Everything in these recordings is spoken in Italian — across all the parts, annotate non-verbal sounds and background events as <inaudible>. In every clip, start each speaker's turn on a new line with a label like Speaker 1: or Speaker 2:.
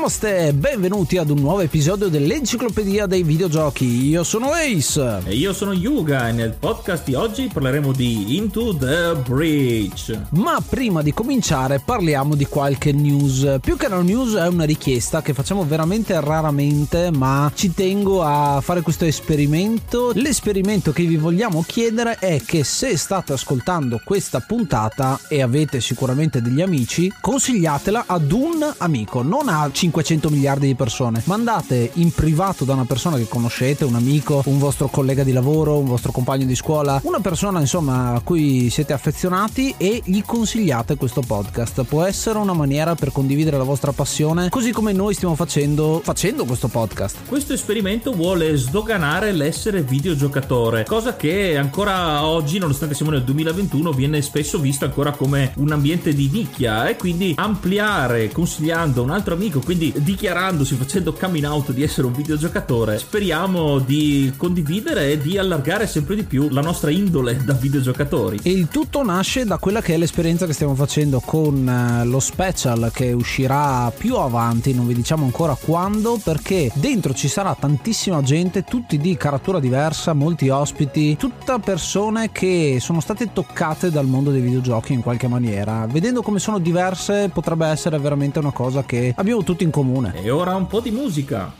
Speaker 1: Namaste, benvenuti ad un nuovo episodio dell'Enciclopedia dei Videogiochi. Io sono Ace.
Speaker 2: E io sono Yuga e nel podcast di oggi parleremo di Into the Breach.
Speaker 1: Ma prima di cominciare parliamo di qualche news. Più che una news è una richiesta che facciamo veramente raramente, ma ci tengo a fare questo esperimento. L'esperimento che vi vogliamo chiedere è che se state ascoltando questa puntata e avete sicuramente degli amici, consigliatela ad un amico, non a 50 500 miliardi di persone. Mandate in privato da una persona che conoscete, un amico, un vostro collega di lavoro, un vostro compagno di scuola, una persona insomma a cui siete affezionati e gli consigliate questo podcast. Può essere una maniera per condividere la vostra passione, così come noi stiamo facendo facendo questo podcast.
Speaker 2: Questo esperimento vuole sdoganare l'essere videogiocatore, cosa che ancora oggi, nonostante siamo nel 2021, viene spesso vista ancora come un ambiente di nicchia e quindi ampliare consigliando un altro amico, quindi quindi dichiarandosi, facendo coming out di essere un videogiocatore, speriamo di condividere e di allargare sempre di più la nostra indole da videogiocatori.
Speaker 1: E il tutto nasce da quella che è l'esperienza che stiamo facendo con eh, lo special che uscirà più avanti, non vi diciamo ancora quando, perché dentro ci sarà tantissima gente, tutti di caratura diversa, molti ospiti, tutte persone che sono state toccate dal mondo dei videogiochi in qualche maniera. Vedendo come sono diverse potrebbe essere veramente una cosa che abbiamo tutti in in comune.
Speaker 2: E ora un po' di musica.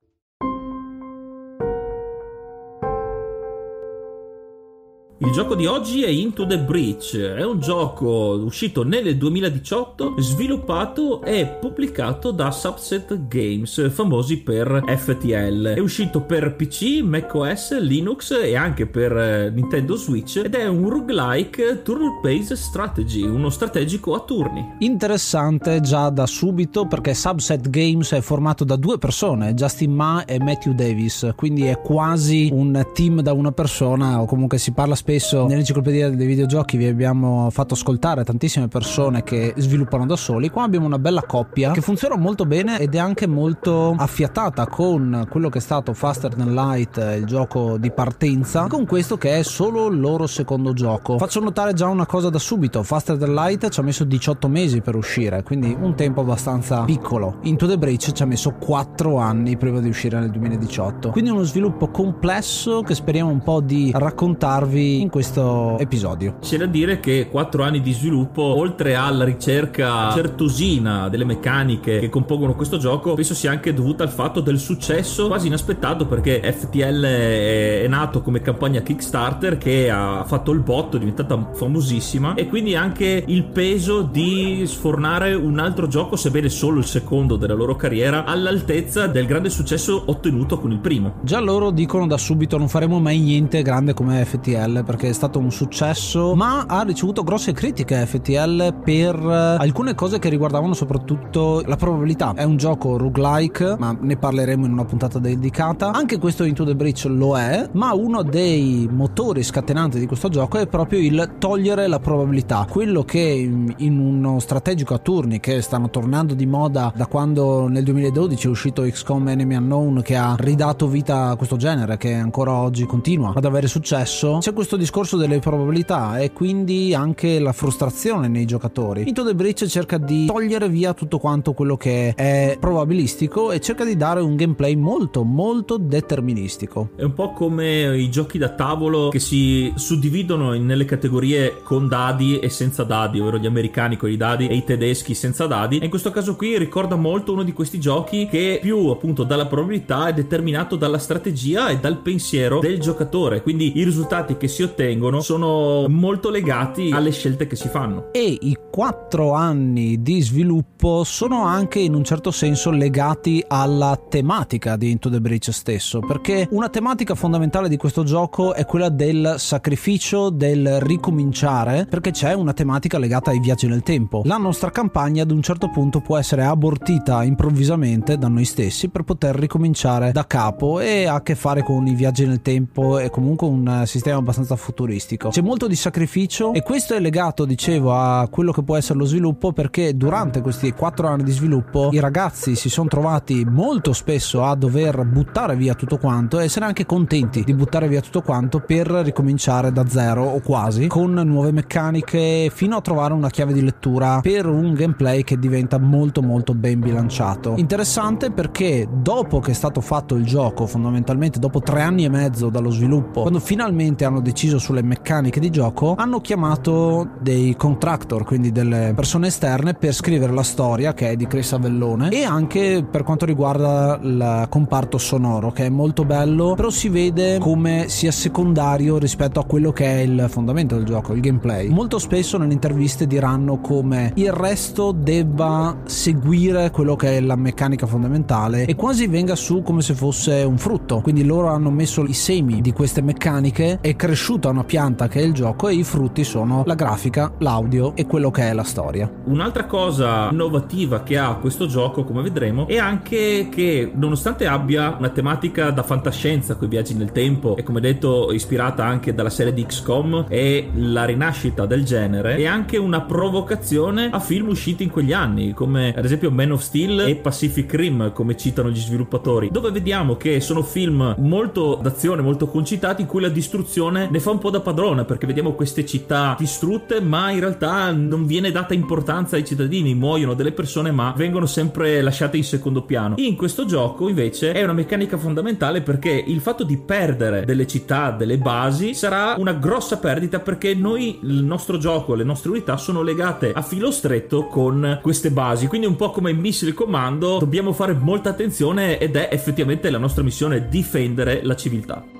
Speaker 2: Il gioco di oggi è Into the Breach, è un gioco uscito nel 2018, sviluppato e pubblicato da Subset Games, famosi per FTL. È uscito per PC, macOS, Linux e anche per eh, Nintendo Switch ed è un roguelike turn-based strategy, uno strategico a turni.
Speaker 1: Interessante già da subito perché Subset Games è formato da due persone, Justin Ma e Matthew Davis, quindi è quasi un team da una persona o comunque si parla spesso spesso nell'enciclopedia dei videogiochi vi abbiamo fatto ascoltare tantissime persone che sviluppano da soli. Qua abbiamo una bella coppia che funziona molto bene ed è anche molto affiatata con quello che è stato Faster Than Light, il gioco di partenza, con questo che è solo il loro secondo gioco. Faccio notare già una cosa da subito: Faster Than Light ci ha messo 18 mesi per uscire, quindi un tempo abbastanza piccolo. Into the Breach ci ha messo 4 anni prima di uscire nel 2018. Quindi uno sviluppo complesso che speriamo un po' di raccontarvi in questo episodio.
Speaker 2: C'è da dire che 4 anni di sviluppo, oltre alla ricerca certosina delle meccaniche che compongono questo gioco, penso sia anche dovuta al fatto del successo quasi inaspettato perché FTL è nato come campagna Kickstarter che ha fatto il botto, è diventata famosissima e quindi anche il peso di sfornare un altro gioco, sebbene solo il secondo della loro carriera, all'altezza del grande successo ottenuto con il primo.
Speaker 1: Già loro dicono da subito non faremo mai niente grande come FTL perché è stato un successo, ma ha ricevuto grosse critiche FTL per eh, alcune cose che riguardavano soprattutto la probabilità. È un gioco roguelike, ma ne parleremo in una puntata dedicata. Anche questo Into the Breach lo è, ma uno dei motori scatenanti di questo gioco è proprio il togliere la probabilità. Quello che in uno strategico a turni che stanno tornando di moda da quando nel 2012 è uscito XCOM Enemy Unknown che ha ridato vita a questo genere che ancora oggi continua ad avere successo, c'è questo discorso delle probabilità e quindi anche la frustrazione nei giocatori. Into the Breach cerca di togliere via tutto quanto quello che è probabilistico e cerca di dare un gameplay molto molto deterministico.
Speaker 2: È un po' come i giochi da tavolo che si suddividono nelle categorie con dadi e senza dadi, ovvero gli americani con i dadi e i tedeschi senza dadi. E in questo caso qui ricorda molto uno di questi giochi che più appunto dalla probabilità è determinato dalla strategia e dal pensiero del giocatore. Quindi i risultati che si ottengono sono molto legati alle scelte che si fanno.
Speaker 1: E i quattro anni di sviluppo sono anche in un certo senso legati alla tematica di Into the Breach stesso, perché una tematica fondamentale di questo gioco è quella del sacrificio, del ricominciare, perché c'è una tematica legata ai viaggi nel tempo. La nostra campagna ad un certo punto può essere abortita improvvisamente da noi stessi per poter ricominciare da capo e ha a che fare con i viaggi nel tempo e comunque un sistema abbastanza futuristico. C'è molto di sacrificio e questo è legato, dicevo, a quello che può essere lo sviluppo perché durante questi quattro anni di sviluppo i ragazzi si sono trovati molto spesso a dover buttare via tutto quanto e essere anche contenti di buttare via tutto quanto per ricominciare da zero o quasi con nuove meccaniche fino a trovare una chiave di lettura per un gameplay che diventa molto molto ben bilanciato. Interessante perché dopo che è stato fatto il gioco, fondamentalmente dopo tre anni e mezzo dallo sviluppo, quando finalmente hanno deciso sulle meccaniche di gioco, hanno chiamato dei contractor, quindi delle persone esterne per scrivere la storia che è di Chris Avellone e anche per quanto riguarda il comparto sonoro che è molto bello, però si vede come sia secondario rispetto a quello che è il fondamento del gioco, il gameplay. Molto spesso nelle interviste diranno come il resto debba seguire quello che è la meccanica fondamentale e quasi venga su come se fosse un frutto. Quindi loro hanno messo i semi di queste meccaniche, è cresciuta una pianta che è il gioco e i frutti sono la grafica, l'audio e quello che è la storia.
Speaker 2: Un'altra cosa innovativa che ha questo gioco, come vedremo, è anche che nonostante abbia una tematica da fantascienza con i viaggi nel tempo e come detto ispirata anche dalla serie di XCOM e la rinascita del genere, è anche una provocazione a film usciti in quegli anni, come ad esempio Man of Steel e Pacific Rim, come citano gli sviluppatori, dove vediamo che sono film molto d'azione, molto concitati, in cui la distruzione ne fa un po' da padrona, perché vediamo queste città distrutte, ma in realtà non viene data importanza ai cittadini, muoiono delle persone, ma vengono sempre lasciate in secondo piano. In questo gioco, invece, è una meccanica fondamentale perché il fatto di perdere delle città, delle basi, sarà una grossa perdita perché noi, il nostro gioco, le nostre unità sono legate a filo stretto con queste basi. Quindi, un po' come in Missile Commando, dobbiamo fare molta attenzione ed è effettivamente la nostra missione difendere la civiltà.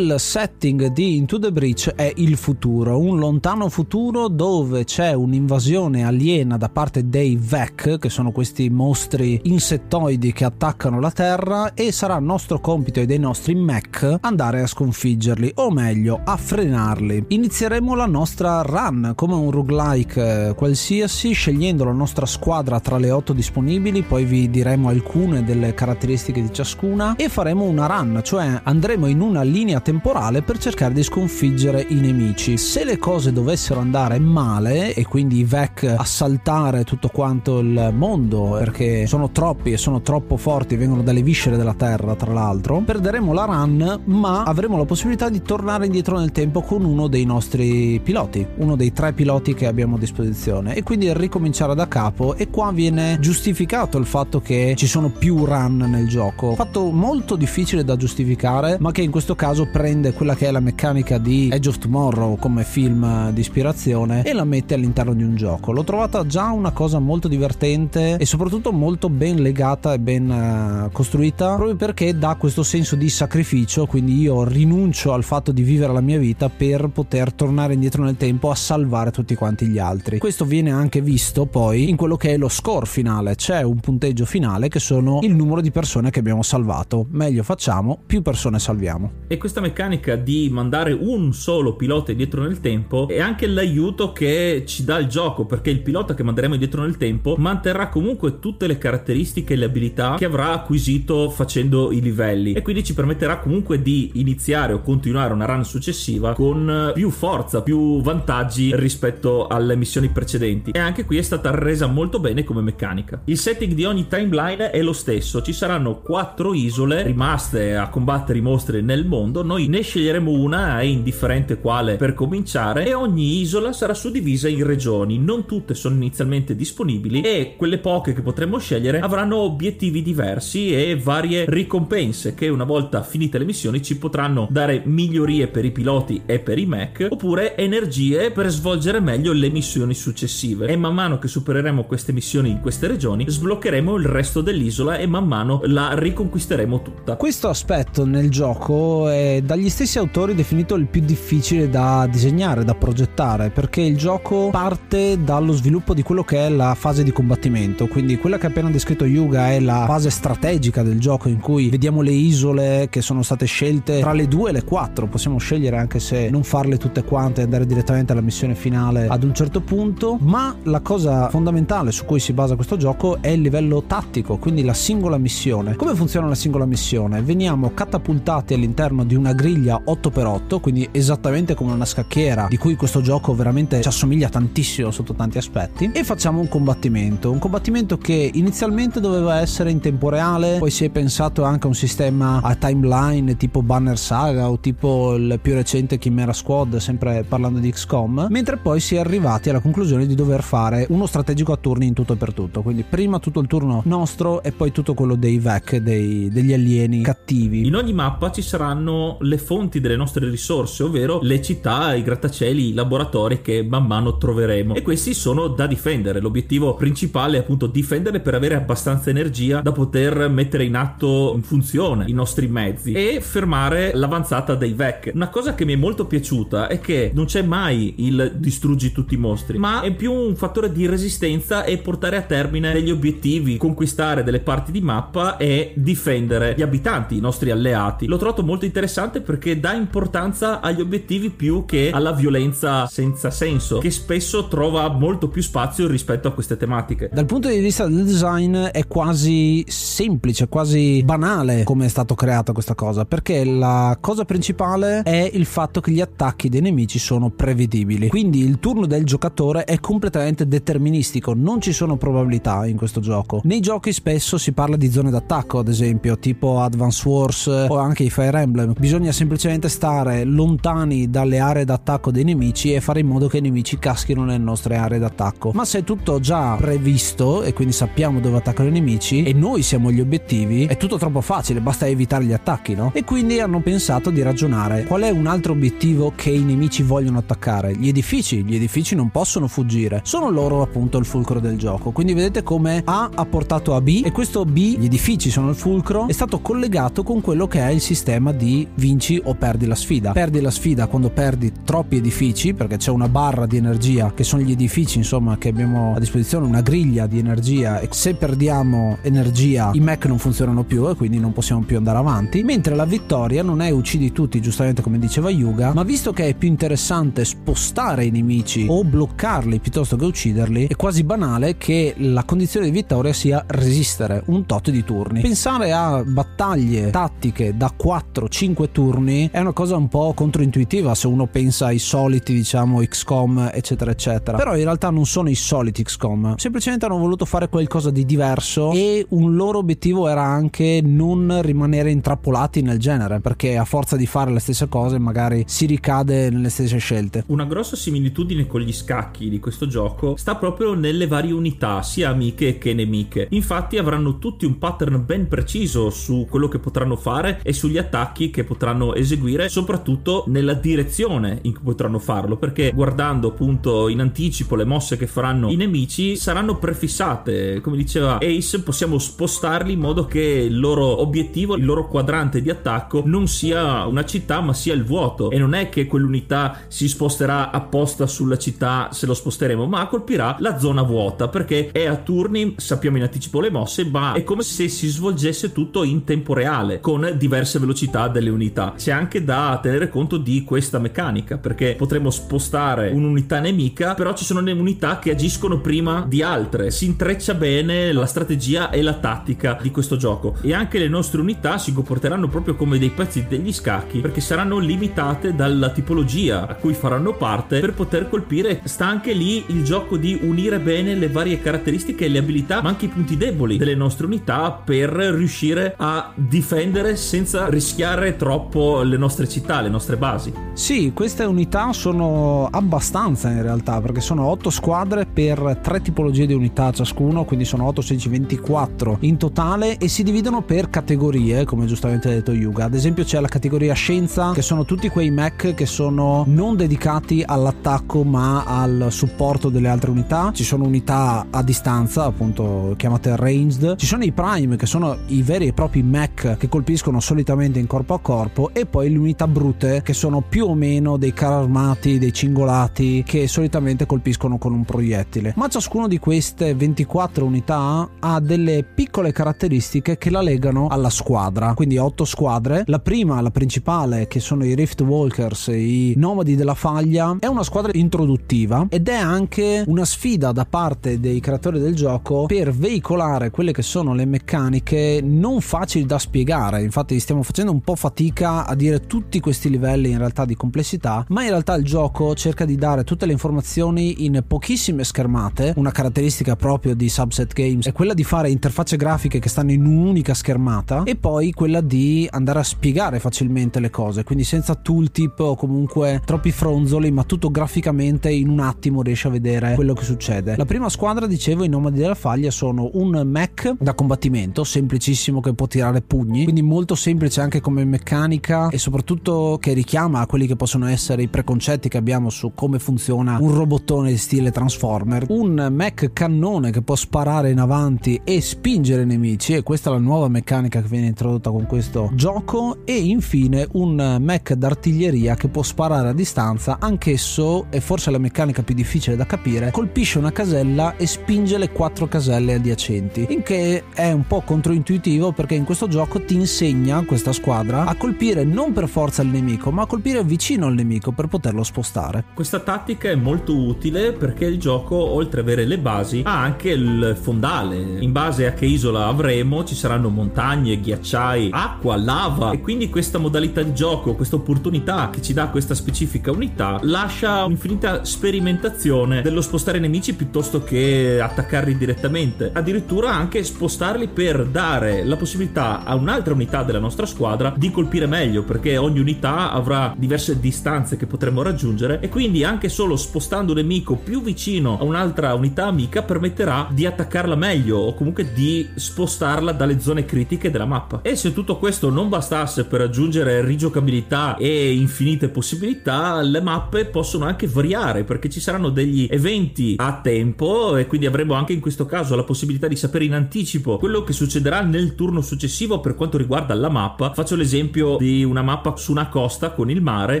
Speaker 1: Il setting di Into the Breach è il futuro, un lontano futuro dove c'è un'invasione aliena da parte dei Vec, che sono questi mostri insettoidi che attaccano la Terra, e sarà nostro compito e dei nostri mech andare a sconfiggerli, o meglio, a frenarli. Inizieremo la nostra run come un roguelike qualsiasi, scegliendo la nostra squadra tra le 8 disponibili, poi vi diremo alcune delle caratteristiche di ciascuna, e faremo una run, cioè andremo in una linea linea temporale per cercare di sconfiggere i nemici. Se le cose dovessero andare male e quindi i Vec assaltare tutto quanto il mondo perché sono troppi e sono troppo forti, vengono dalle viscere della Terra tra l'altro, perderemo la run ma avremo la possibilità di tornare indietro nel tempo con uno dei nostri piloti, uno dei tre piloti che abbiamo a disposizione e quindi ricominciare da capo e qua viene giustificato il fatto che ci sono più run nel gioco. Fatto molto difficile da giustificare ma che in questo caso caso prende quella che è la meccanica di Edge of Tomorrow come film di ispirazione e la mette all'interno di un gioco. L'ho trovata già una cosa molto divertente e soprattutto molto ben legata e ben uh, costruita proprio perché dà questo senso di sacrificio, quindi io rinuncio al fatto di vivere la mia vita per poter tornare indietro nel tempo a salvare tutti quanti gli altri. Questo viene anche visto poi in quello che è lo score finale, c'è un punteggio finale che sono il numero di persone che abbiamo salvato. Meglio facciamo, più persone salviamo.
Speaker 2: E questa meccanica di mandare un solo pilota indietro nel tempo è anche l'aiuto che ci dà il gioco, perché il pilota che manderemo indietro nel tempo manterrà comunque tutte le caratteristiche e le abilità che avrà acquisito facendo i livelli e quindi ci permetterà comunque di iniziare o continuare una run successiva con più forza, più vantaggi rispetto alle missioni precedenti. E anche qui è stata resa molto bene come meccanica. Il setting di ogni timeline è lo stesso, ci saranno quattro isole rimaste a combattere i mostri nel mondo mondo, ne sceglieremo una, è indifferente quale per cominciare, e ogni isola sarà suddivisa in regioni. Non tutte sono inizialmente disponibili e quelle poche che potremo scegliere avranno obiettivi diversi e varie ricompense che una volta finite le missioni ci potranno dare migliorie per i piloti e per i mech oppure energie per svolgere meglio le missioni successive. E man mano che supereremo queste missioni in queste regioni sbloccheremo il resto dell'isola e man mano la riconquisteremo tutta.
Speaker 1: Questo aspetto nel gioco è dagli stessi autori definito il più difficile da disegnare, da progettare, perché il gioco parte dallo sviluppo di quello che è la fase di combattimento, quindi quella che ha appena descritto Yuga è la fase strategica del gioco in cui vediamo le isole che sono state scelte tra le due e le quattro, possiamo scegliere anche se non farle tutte quante e andare direttamente alla missione finale ad un certo punto, ma la cosa fondamentale su cui si basa questo gioco è il livello tattico, quindi la singola missione. Come funziona la singola missione? Veniamo catapultati all'interno di una griglia 8x8, quindi esattamente come una scacchiera di cui questo gioco veramente ci assomiglia tantissimo sotto tanti aspetti e facciamo un combattimento, un combattimento che inizialmente doveva essere in tempo reale, poi si è pensato anche a un sistema a timeline tipo Banner Saga o tipo il più recente Chimera Squad, sempre parlando di XCOM, mentre poi si è arrivati alla conclusione di dover fare uno strategico a turni in tutto e per tutto, quindi prima tutto il turno nostro e poi tutto quello dei VEC, dei, degli alieni cattivi.
Speaker 2: In ogni mappa ci saranno le fonti delle nostre risorse, ovvero le città, i grattacieli, i laboratori che man mano troveremo. E questi sono da difendere. L'obiettivo principale è appunto difenderle per avere abbastanza energia da poter mettere in atto in funzione i nostri mezzi e fermare l'avanzata dei VEC. Una cosa che mi è molto piaciuta è che non c'è mai il distruggi tutti i mostri, ma è più un fattore di resistenza e portare a termine degli obiettivi, conquistare delle parti di mappa e difendere gli abitanti, i nostri alleati. L'ho trovato molto interessante interessante perché dà importanza agli obiettivi più che alla violenza senza senso, che spesso trova molto più spazio rispetto a queste tematiche.
Speaker 1: Dal punto di vista del design è quasi semplice, quasi banale come è stato creata questa cosa, perché la cosa principale è il fatto che gli attacchi dei nemici sono prevedibili. Quindi il turno del giocatore è completamente deterministico, non ci sono probabilità in questo gioco. Nei giochi spesso si parla di zone d'attacco, ad esempio, tipo Advance Wars o anche i Fire Emblem bisogna bisogna semplicemente stare lontani dalle aree d'attacco dei nemici e fare in modo che i nemici caschino nelle nostre aree d'attacco. Ma se è tutto già previsto e quindi sappiamo dove attaccano i nemici e noi siamo gli obiettivi, è tutto troppo facile, basta evitare gli attacchi, no? E quindi hanno pensato di ragionare qual è un altro obiettivo che i nemici vogliono attaccare. Gli edifici, gli edifici non possono fuggire, sono loro appunto il fulcro del gioco. Quindi vedete come A ha portato a B e questo B, gli edifici sono il fulcro, è stato collegato con quello che è il sistema di vinci o perdi la sfida. Perdi la sfida quando perdi troppi edifici, perché c'è una barra di energia che sono gli edifici, insomma, che abbiamo a disposizione, una griglia di energia e se perdiamo energia i mech non funzionano più e quindi non possiamo più andare avanti. Mentre la vittoria non è uccidi tutti, giustamente come diceva Yuga, ma visto che è più interessante spostare i nemici o bloccarli piuttosto che ucciderli, è quasi banale che la condizione di vittoria sia resistere un tot di turni. Pensare a battaglie tattiche da 4-5 turni è una cosa un po' controintuitiva se uno pensa ai soliti, diciamo, XCOM, eccetera, eccetera. Però in realtà non sono i soliti XCOM, semplicemente hanno voluto fare qualcosa di diverso e un loro obiettivo era anche non rimanere intrappolati nel genere, perché a forza di fare le stesse cose magari si ricade nelle stesse scelte.
Speaker 2: Una grossa similitudine con gli scacchi di questo gioco sta proprio nelle varie unità, sia amiche che nemiche. Infatti avranno tutti un pattern ben preciso su quello che potranno fare e sugli attacchi che potranno eseguire, soprattutto nella direzione in cui potranno farlo, perché guardando appunto in anticipo le mosse che faranno i nemici saranno prefissate. Come diceva Ace, possiamo spostarli in modo che il loro obiettivo, il loro quadrante di attacco non sia una città, ma sia il vuoto. E non è che quell'unità si sposterà apposta sulla città se lo sposteremo, ma colpirà la zona vuota perché è a turni, sappiamo in anticipo le mosse, ma è come se si svolgesse tutto in tempo reale con diverse velocità delle unità. C'è anche da tenere conto di questa meccanica perché potremo spostare un'unità nemica, però ci sono le unità che agiscono prima di altre. Si intreccia bene la strategia e la tattica di questo gioco e anche le nostre unità si comporteranno proprio come dei pezzi degli scacchi perché saranno limitate dalla tipologia a cui faranno parte per poter colpire. Sta anche lì il gioco di unire bene le varie caratteristiche e le abilità, ma anche i punti deboli delle nostre unità per riuscire a difendere senza rischiare troppo le nostre città, le nostre basi.
Speaker 1: Sì, queste unità sono abbastanza in realtà perché sono 8 squadre per 3 tipologie di unità ciascuno, quindi sono 8, 16, 24 in totale e si dividono per categorie, come giustamente ha detto Yuga. Ad esempio c'è la categoria scienza, che sono tutti quei mech che sono non dedicati all'attacco ma al supporto delle altre unità. Ci sono unità a distanza, appunto chiamate ranged. Ci sono i prime, che sono i veri e propri mech che colpiscono solitamente in corpo a corpo, e poi le unità brute, che sono più o meno dei carri armati, dei cingolati, che solitamente colpiscono con un proiettile. Ma ciascuno di queste 24 unità ha delle piccole caratteristiche che la legano alla squadra. Quindi 8 squadre. La prima, la principale, che sono i Rift Walkers, i Nomadi della Faglia, è una squadra introduttiva ed è anche una sfida da parte dei creatori del gioco per veicolare quelle che sono le meccaniche non facili da spiegare. Infatti stiamo facendo un po' fatica a dire tutti questi livelli in realtà di complessità, ma in realtà il gioco cerca di dare tutte le informazioni in pochissime schermate. Una caratteristica proprio di Subset Games è quella di fare interfacce grafiche che stanno in un'unica schermata e poi quella di andare a spiegare facilmente le cose, quindi senza tooltip o comunque troppi fronzoli, ma tutto graficamente in un attimo riesci a vedere quello che succede. La prima squadra, dicevo, i nomadi della faglia sono un mech da combattimento, semplicissimo che può tirare pugni, quindi molto semplice anche come meccanica e soprattutto che richiama a quelli che possono essere i preconcetti che abbiamo su come funziona un robottone stile Transformer. Un mech cannone che può sparare in avanti e spingere i nemici e questa è la nuova meccanica che viene introdotta con questo gioco e infine un mech d'artiglieria che può sparare a distanza anch'esso e forse la meccanica più difficile da capire colpisce una casella e spinge le quattro caselle adiacenti in che è un po' controintuitivo perché in questo gioco ti insegna questa squadra a colpire non per forza il nemico ma colpire vicino al nemico per poterlo spostare.
Speaker 2: Questa tattica è molto utile perché il gioco oltre ad avere le basi ha anche il fondale. In base a che isola avremo ci saranno montagne ghiacciai acqua lava. E quindi questa modalità di gioco questa opportunità che ci dà questa specifica unità lascia un'infinita sperimentazione dello spostare nemici piuttosto che attaccarli direttamente. Addirittura anche spostarli per dare la possibilità a un'altra unità della nostra squadra di colpire meglio perché ogni unità avrà diverse distanze che potremo raggiungere e quindi anche solo spostando un nemico più vicino a un'altra unità amica permetterà di attaccarla meglio o comunque di spostarla dalle zone critiche della mappa. E se tutto questo non bastasse per raggiungere rigiocabilità e infinite possibilità, le mappe possono anche variare perché ci saranno degli eventi a tempo e quindi avremo anche in questo caso la possibilità di sapere in anticipo quello che succederà nel turno successivo per quanto riguarda la mappa. Faccio l'esempio di una mappa su una costa con il mare.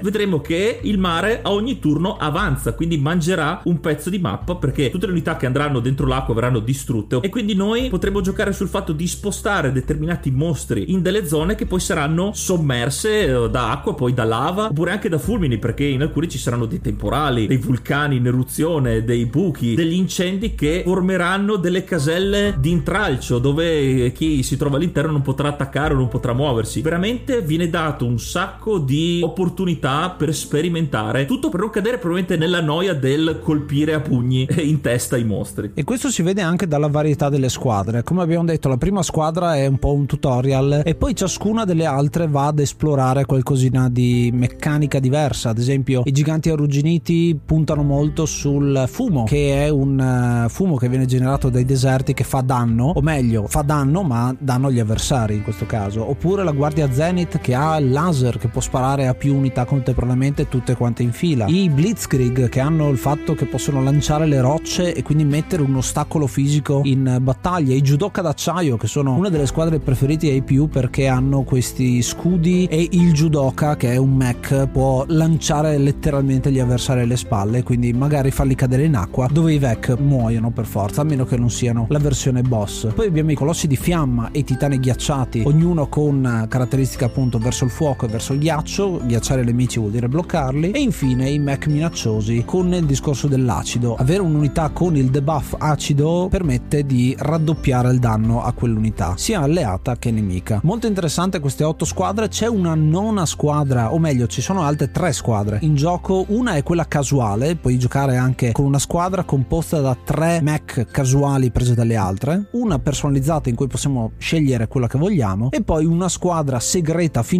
Speaker 2: Vedremo che il mare a ogni turno avanza, quindi mangerà un pezzo di mappa perché tutte le unità che andranno dentro l'acqua verranno distrutte e quindi noi potremo giocare sul fatto di spostare determinati mostri in delle zone che poi saranno sommerse eh, da acqua, poi da lava oppure anche da fulmini perché in alcuni ci saranno dei temporali, dei vulcani in eruzione, dei buchi, degli incendi che formeranno delle caselle di intralcio dove chi si trova all'interno non potrà attaccare o non potrà muoversi. Veramente viene dato un sacco di opportunità per sperimentare, tutto per non cadere probabilmente nella noia del colpire a pugni <laughs> in testa i mostri.
Speaker 1: E questo si vede anche dalla varietà delle squadre. Come abbiamo detto, la prima squadra è un po' un tutorial e poi ciascuna delle altre va ad esplorare qualcosina di meccanica diversa. Ad esempio, i giganti arrugginiti puntano molto sul fumo, che è un eh, fumo che viene generato dai deserti che fa danno, o meglio, fa danno ma danno agli avversari in questo caso. Oppure la guardia Zenith che ha il laser che può sparare a più unità contemporaneamente tutte quante in fila. I Blitzkrieg che hanno il fatto che possono lanciare le rocce e quindi mettere un ostacolo fisico in battaglia. I Judoka d'acciaio che sono una delle squadre preferite ai più perché hanno questi scudi e il Judoka che è un mech può lanciare letteralmente gli avversari alle spalle quindi magari farli cadere in acqua dove i Vec muoiono per forza a meno che non siano la versione boss. Poi abbiamo i colossi di fiamma e i titani ghiacciati ognuno con caratteristiche appunto verso il fuoco e verso il ghiaccio. Ghiacciare i nemici vuol dire bloccarli. E infine i mech minacciosi con il discorso dell'acido. Avere un'unità con il debuff acido permette di raddoppiare il danno a quell'unità, sia alleata che nemica. Molto interessante queste otto squadre. C'è una nona squadra, o meglio, ci sono altre tre squadre in gioco. Una è quella casuale, puoi giocare anche con una squadra composta da tre mech casuali prese dalle altre. Una personalizzata in cui possiamo scegliere quella che vogliamo. E poi una squadra segreta finale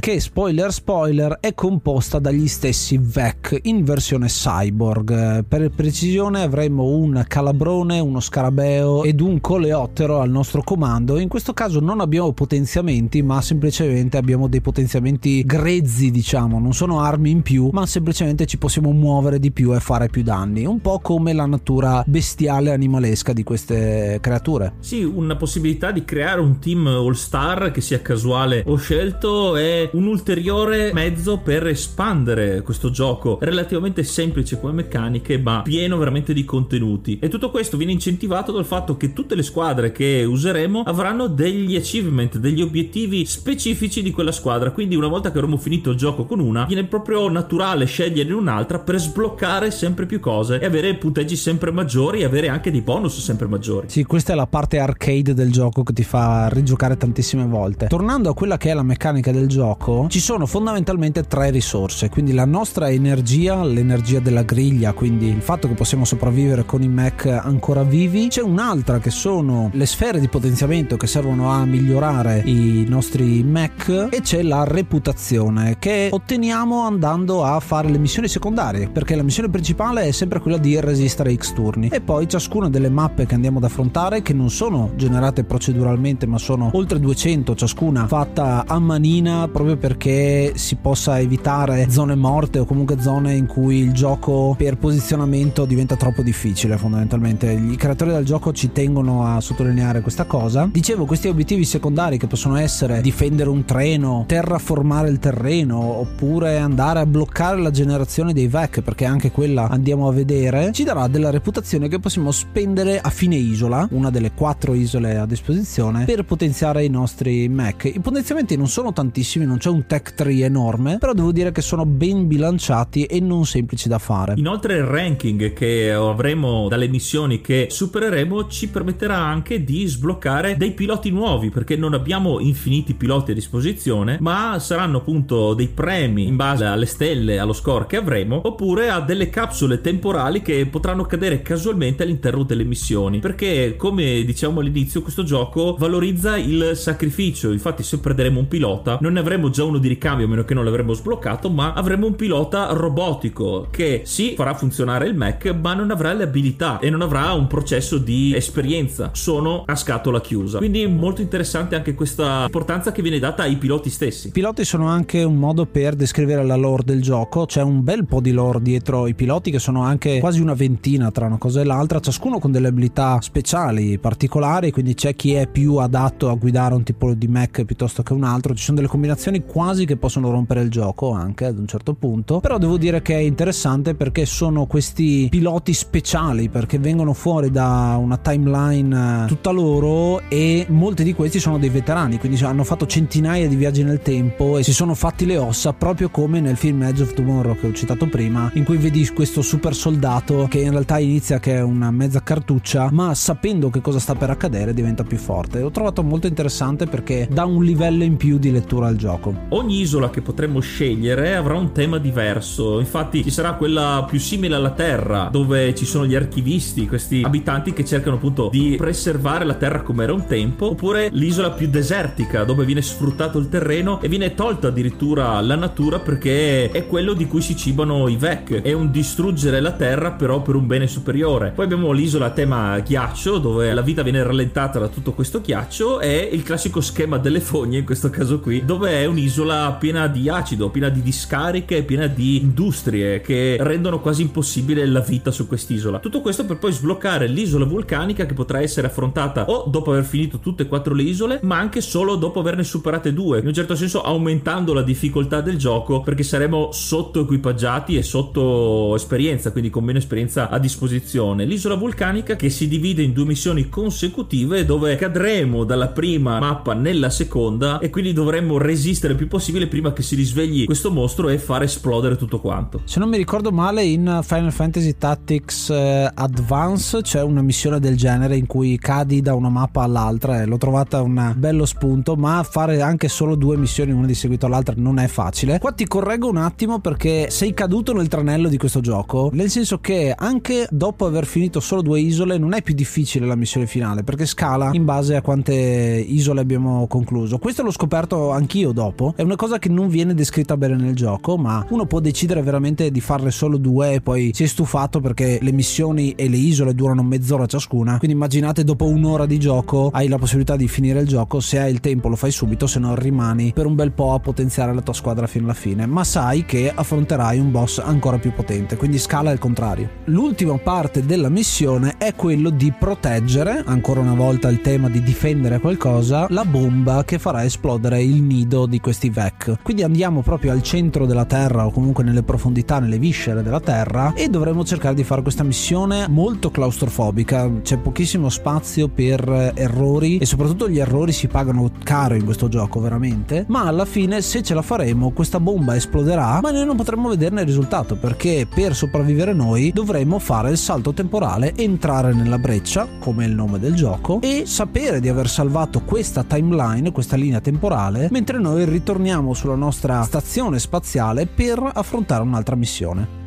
Speaker 1: che, spoiler spoiler, è composta dagli stessi Vec in versione cyborg. Per precisione avremo un calabrone, uno scarabeo ed un coleottero al nostro comando. In questo caso non abbiamo potenziamenti, ma semplicemente abbiamo dei potenziamenti grezzi, diciamo, non sono armi in più, ma semplicemente ci possiamo muovere di più e fare più danni, un po' come la natura bestiale animalesca di queste creature.
Speaker 2: Sì, una possibilità di creare un team all star che sia casuale o scelto è un ulteriore mezzo per espandere questo gioco relativamente semplice come meccaniche, ma pieno veramente di contenuti. E tutto questo viene incentivato dal fatto che tutte le squadre che useremo avranno degli achievement, degli obiettivi specifici di quella squadra. Quindi, una volta che avremo finito il gioco con una, viene proprio naturale scegliere un'altra per sbloccare sempre più cose e avere punteggi sempre maggiori e avere anche dei bonus sempre maggiori.
Speaker 1: Sì, questa è la parte arcade del gioco che ti fa rigiocare tantissime volte. Tornando a quella che è la meccanica del gioco, ci sono fondamentalmente tre risorse. Quindi la nostra energia, l'energia della griglia, quindi il fatto che possiamo sopravvivere con i mech ancora vivi. C'è un'altra che sono le sfere di potenziamento che servono a migliorare i nostri mech e c'è la reputazione che otteniamo andando a fare le missioni secondarie, perché la missione principale è sempre quella di resistere X turni e poi ciascuna delle mappe che andiamo ad affrontare che non sono generate proceduralmente ma sono oltre 200 ciascuna fatta a manina proprio perché si possa evitare zone morte o comunque zone in cui il gioco per posizionamento diventa troppo difficile fondamentalmente. I creatori del gioco ci tengono a sottolineare questa cosa. Dicevo questi obiettivi secondari che possono essere difendere un treno terraformare il terreno oppure andare a bloccare la generazione dei VEC perché anche quella andiamo a vedere ci darà della reputazione che possiamo spendere a fine isola una delle quattro isole a disposizione per potenziare i nostri mech. I potenziamenti non sono tantissimi non c'è un tech tree enorme però devo dire che sono ben bilanciati e non semplici da fare.
Speaker 2: Inoltre il ranking che avremo dalle missioni che supereremo ci permetterà anche di sbloccare dei piloti nuovi perché non abbiamo infiniti piloti a disposizione ma saranno appunto dei premi in base alle stelle allo score che avremo oppure a delle capsule temporali che potranno cadere casualmente all'interno delle missioni. Perché come diciamo all'inizio questo gioco valorizza il sacrificio. Infatti se perderemo un pilota non ne avremo già uno di ricambio a meno che non l'avremmo sbloccato, ma avremo un pilota robotico che sì farà funzionare il Mac, ma non avrà le abilità e non avrà un processo di esperienza. Sono a scatola chiusa. Quindi molto interessante anche questa importanza che viene data ai piloti stessi.
Speaker 1: I piloti sono anche un modo per descrivere la lore del gioco, c'è un bel po' di lore dietro i piloti che sono anche quasi una ventina tra una cosa e l'altra, ciascuno con delle abilità speciali, particolari, quindi c'è chi è più adatto a guidare un tipo di Mac piuttosto che un altro, ci sono delle combinazioni quasi che possono rompere il gioco anche ad un certo punto, però devo dire che è interessante perché sono questi piloti speciali perché vengono fuori da una timeline tutta loro e molti di questi sono dei veterani, quindi hanno fatto centinaia di viaggi nel tempo e si sono fatti le ossa proprio come nel film Edge of Tomorrow che ho citato prima, in cui vedi questo super soldato che in realtà inizia che è una mezza cartuccia, ma sapendo che cosa sta per accadere diventa più forte. L'ho trovato molto interessante perché dà un livello in più di lettura al gioco.
Speaker 2: Ogni isola che potremmo scegliere avrà un tema diverso, infatti ci sarà quella più simile alla Terra, dove ci sono gli archivisti, questi abitanti che cercano appunto di preservare la Terra come era un tempo, oppure l'isola più desertica, dove viene sfruttato il terreno e viene tolta addirittura la natura perché è quello di cui si cibano i Vec, è un distruggere la Terra però per un bene superiore. Poi abbiamo l'isola a tema ghiaccio, dove la vita viene rallentata da tutto questo ghiaccio, e il classico schema delle fogne, in questo caso qui, dove è un'isola piena di acido, piena di discariche, piena di industrie che rendono quasi impossibile la vita su quest'isola. Tutto questo per poi sbloccare l'isola vulcanica che potrà essere affrontata o dopo aver finito tutte e quattro le isole, ma anche solo dopo averne superate due, in un certo senso aumentando la difficoltà del gioco perché saremo sotto equipaggiati e sotto esperienza, quindi con meno esperienza a disposizione. L'isola vulcanica che si divide in due missioni consecutive dove cadremo dalla prima mappa nella seconda e quindi dovremmo resistere il più possibile prima che si risvegli questo mostro e far esplodere tutto quanto.
Speaker 1: Se non mi ricordo male in Final Fantasy Tactics eh, Advance c'è una missione del genere in cui cadi da una mappa all'altra e l'ho trovata un bello spunto, ma fare anche solo due missioni una di seguito all'altra non è facile. Qua ti correggo un attimo perché sei caduto nel tranello di questo gioco, nel senso che anche dopo aver finito solo due isole non è più difficile la missione finale perché scala in base a quante isole abbiamo concluso. Questo l'ho scoperto anch'io dopo, è una cosa che non viene descritta bene nel gioco, ma uno può decidere veramente di farle solo due e poi si è stufato perché le missioni e le isole durano mezz'ora ciascuna. Quindi immaginate dopo un'ora di gioco hai la possibilità di finire il gioco, se hai il tempo lo fai subito, se no rimani per un bel po' a potenziare la tua squadra fino alla fine, ma sai che affronterai un boss ancora più potente, quindi scala il contrario. L'ultima parte della missione è quello di proteggere, ancora una volta il tema di difendere qualcosa, la bomba che farà esplodere il nido di questi Vec. Quindi andiamo proprio al centro della Terra o comunque nelle profondità, nelle viscere della Terra e dovremo cercare di fare questa missione molto claustrofobica, c'è pochissimo spazio per errori e soprattutto gli errori si pagano caro in questo gioco veramente, ma alla fine se ce la faremo questa bomba esploderà, ma noi non potremo vederne il risultato perché per sopravvivere noi dovremo fare il salto temporale, entrare nella breccia, come il nome del gioco, e sapere di aver salvato questa timeline, questa linea temporale, mentre noi ritorniamo sulla nostra stazione spaziale per affrontare un'altra missione.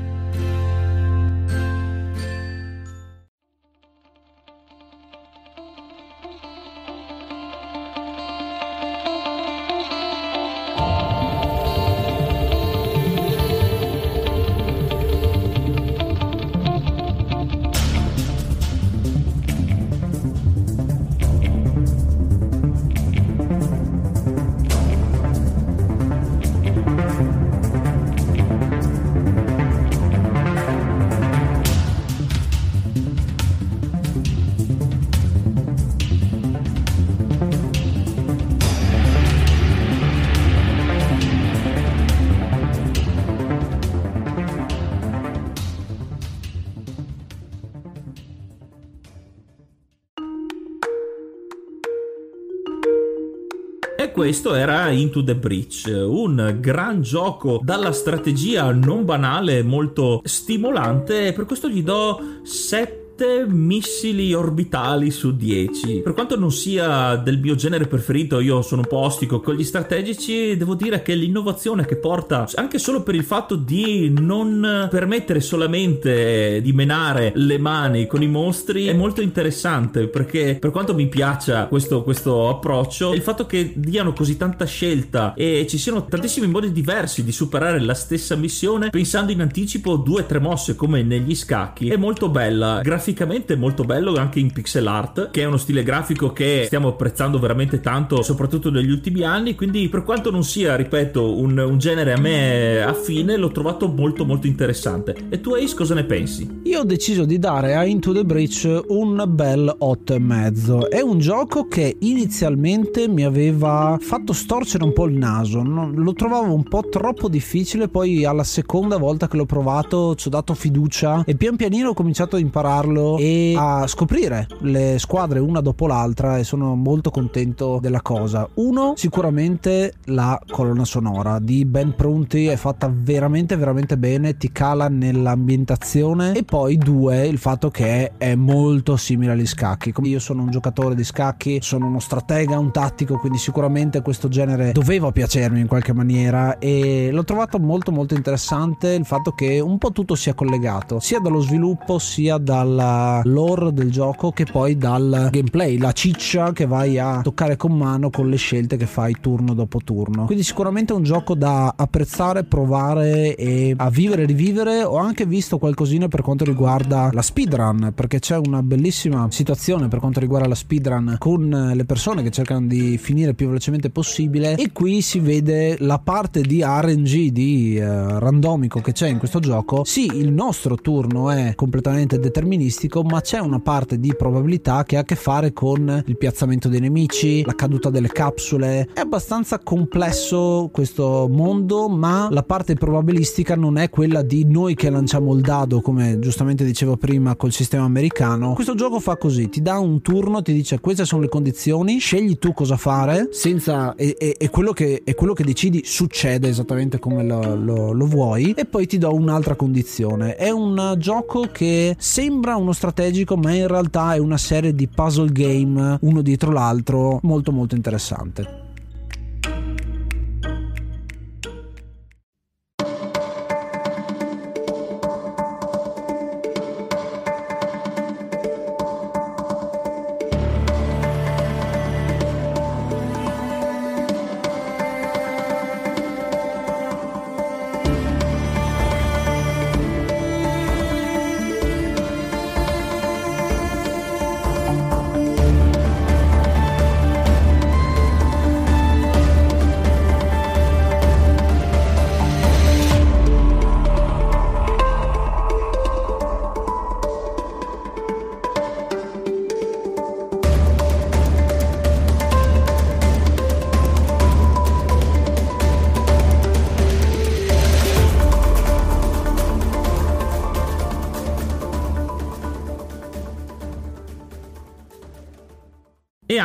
Speaker 2: Questo era Into the Breach, un gran gioco dalla strategia non banale, molto stimolante, e per questo gli do 7 7 missili orbitali su 10. Per quanto non sia del mio genere preferito, io sono un po' ostico con gli strategici, devo dire che l'innovazione che porta, anche solo per il fatto di non permettere solamente di menare le mani con i mostri, è molto interessante perché per quanto mi piaccia questo, questo approccio, il fatto che diano così tanta scelta e ci siano tantissimi modi diversi di superare la stessa missione, pensando in anticipo due o tre mosse come negli scacchi, è molto bella. Graficamente è molto bello anche in pixel art, che è uno stile grafico che stiamo apprezzando veramente tanto, soprattutto negli ultimi anni. Quindi, per quanto non sia, ripeto, un, un genere a me affine, l'ho trovato molto molto interessante. E tu, Ace, cosa ne pensi?
Speaker 1: Io ho deciso di dare a Into the Breach un bel 8,5. È un gioco che inizialmente mi aveva fatto storcere un po' il naso. Lo trovavo un po' troppo difficile, poi alla seconda volta che l'ho provato ci ho dato fiducia e pian pianino ho cominciato a impararlo e a scoprire le squadre una dopo l'altra e sono molto contento della cosa. Uno, sicuramente la colonna sonora di Ben Prunti è fatta veramente veramente bene, ti cala nell'ambientazione e poi due, il fatto che è molto simile agli scacchi. Io sono un giocatore di scacchi, sono uno stratega, un tattico, quindi sicuramente questo genere doveva piacermi in qualche maniera e l'ho trovato molto molto interessante il fatto che un po' tutto sia collegato, sia dallo sviluppo sia dalla lore del gioco che poi dal gameplay, la ciccia che vai a toccare con mano con le scelte che fai turno dopo turno. Quindi sicuramente è un gioco da apprezzare, provare e a vivere e rivivere. Ho anche visto qualcosina per quanto riguarda la speedrun, perché c'è una bellissima situazione per quanto riguarda la speedrun con le persone che cercano di finire più velocemente possibile e qui si vede la parte di RNG di uh, randomico che c'è in questo gioco. Sì, il nostro turno è completamente deterministico, ma c'è una parte di probabilità che ha a che fare con il piazzamento dei nemici, la caduta delle capsule. È abbastanza complesso questo mondo, ma la parte probabilistica non è quella di noi che lanciamo il dado, come giustamente dicevo prima col sistema americano. Questo gioco fa così, ti dà un turno, ti dice queste sono le condizioni, scegli tu cosa fare, senza e, e, e quello, che, e quello che decidi succede esattamente come lo, lo, lo vuoi, e poi ti do un'altra condizione. È un gioco che sembra uno strategico, ma in realtà è una serie di puzzle game uno dietro l'altro molto molto interessante.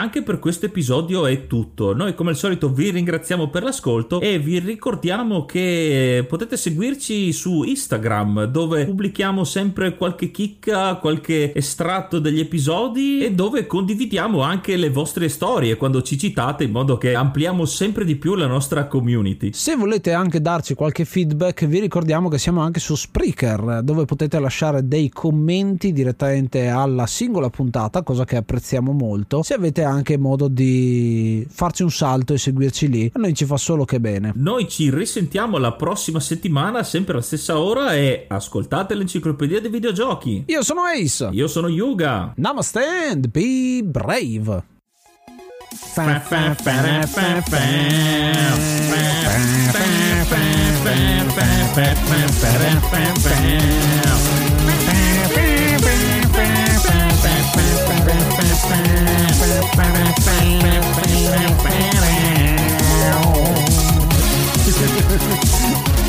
Speaker 2: Anche per questo episodio è tutto. Noi come al solito vi ringraziamo per l'ascolto e vi ricordiamo che potete seguirci su Instagram dove pubblichiamo sempre qualche chicca, qualche estratto degli episodi e dove condividiamo anche le vostre storie quando ci citate in modo che ampliamo sempre di più la nostra community.
Speaker 1: Se volete anche darci qualche feedback vi ricordiamo che siamo anche su Spreaker dove potete lasciare dei commenti direttamente alla singola puntata, cosa che apprezziamo molto. Se avete avete anche modo di farci un salto e seguirci lì. A noi ci fa solo che bene.
Speaker 2: Noi ci risentiamo la prossima settimana, sempre alla stessa ora, e ascoltate l'enciclopedia dei videogiochi.
Speaker 1: Io sono Ace.
Speaker 2: Io sono Yuga.
Speaker 1: Namaste and be brave. Thank you.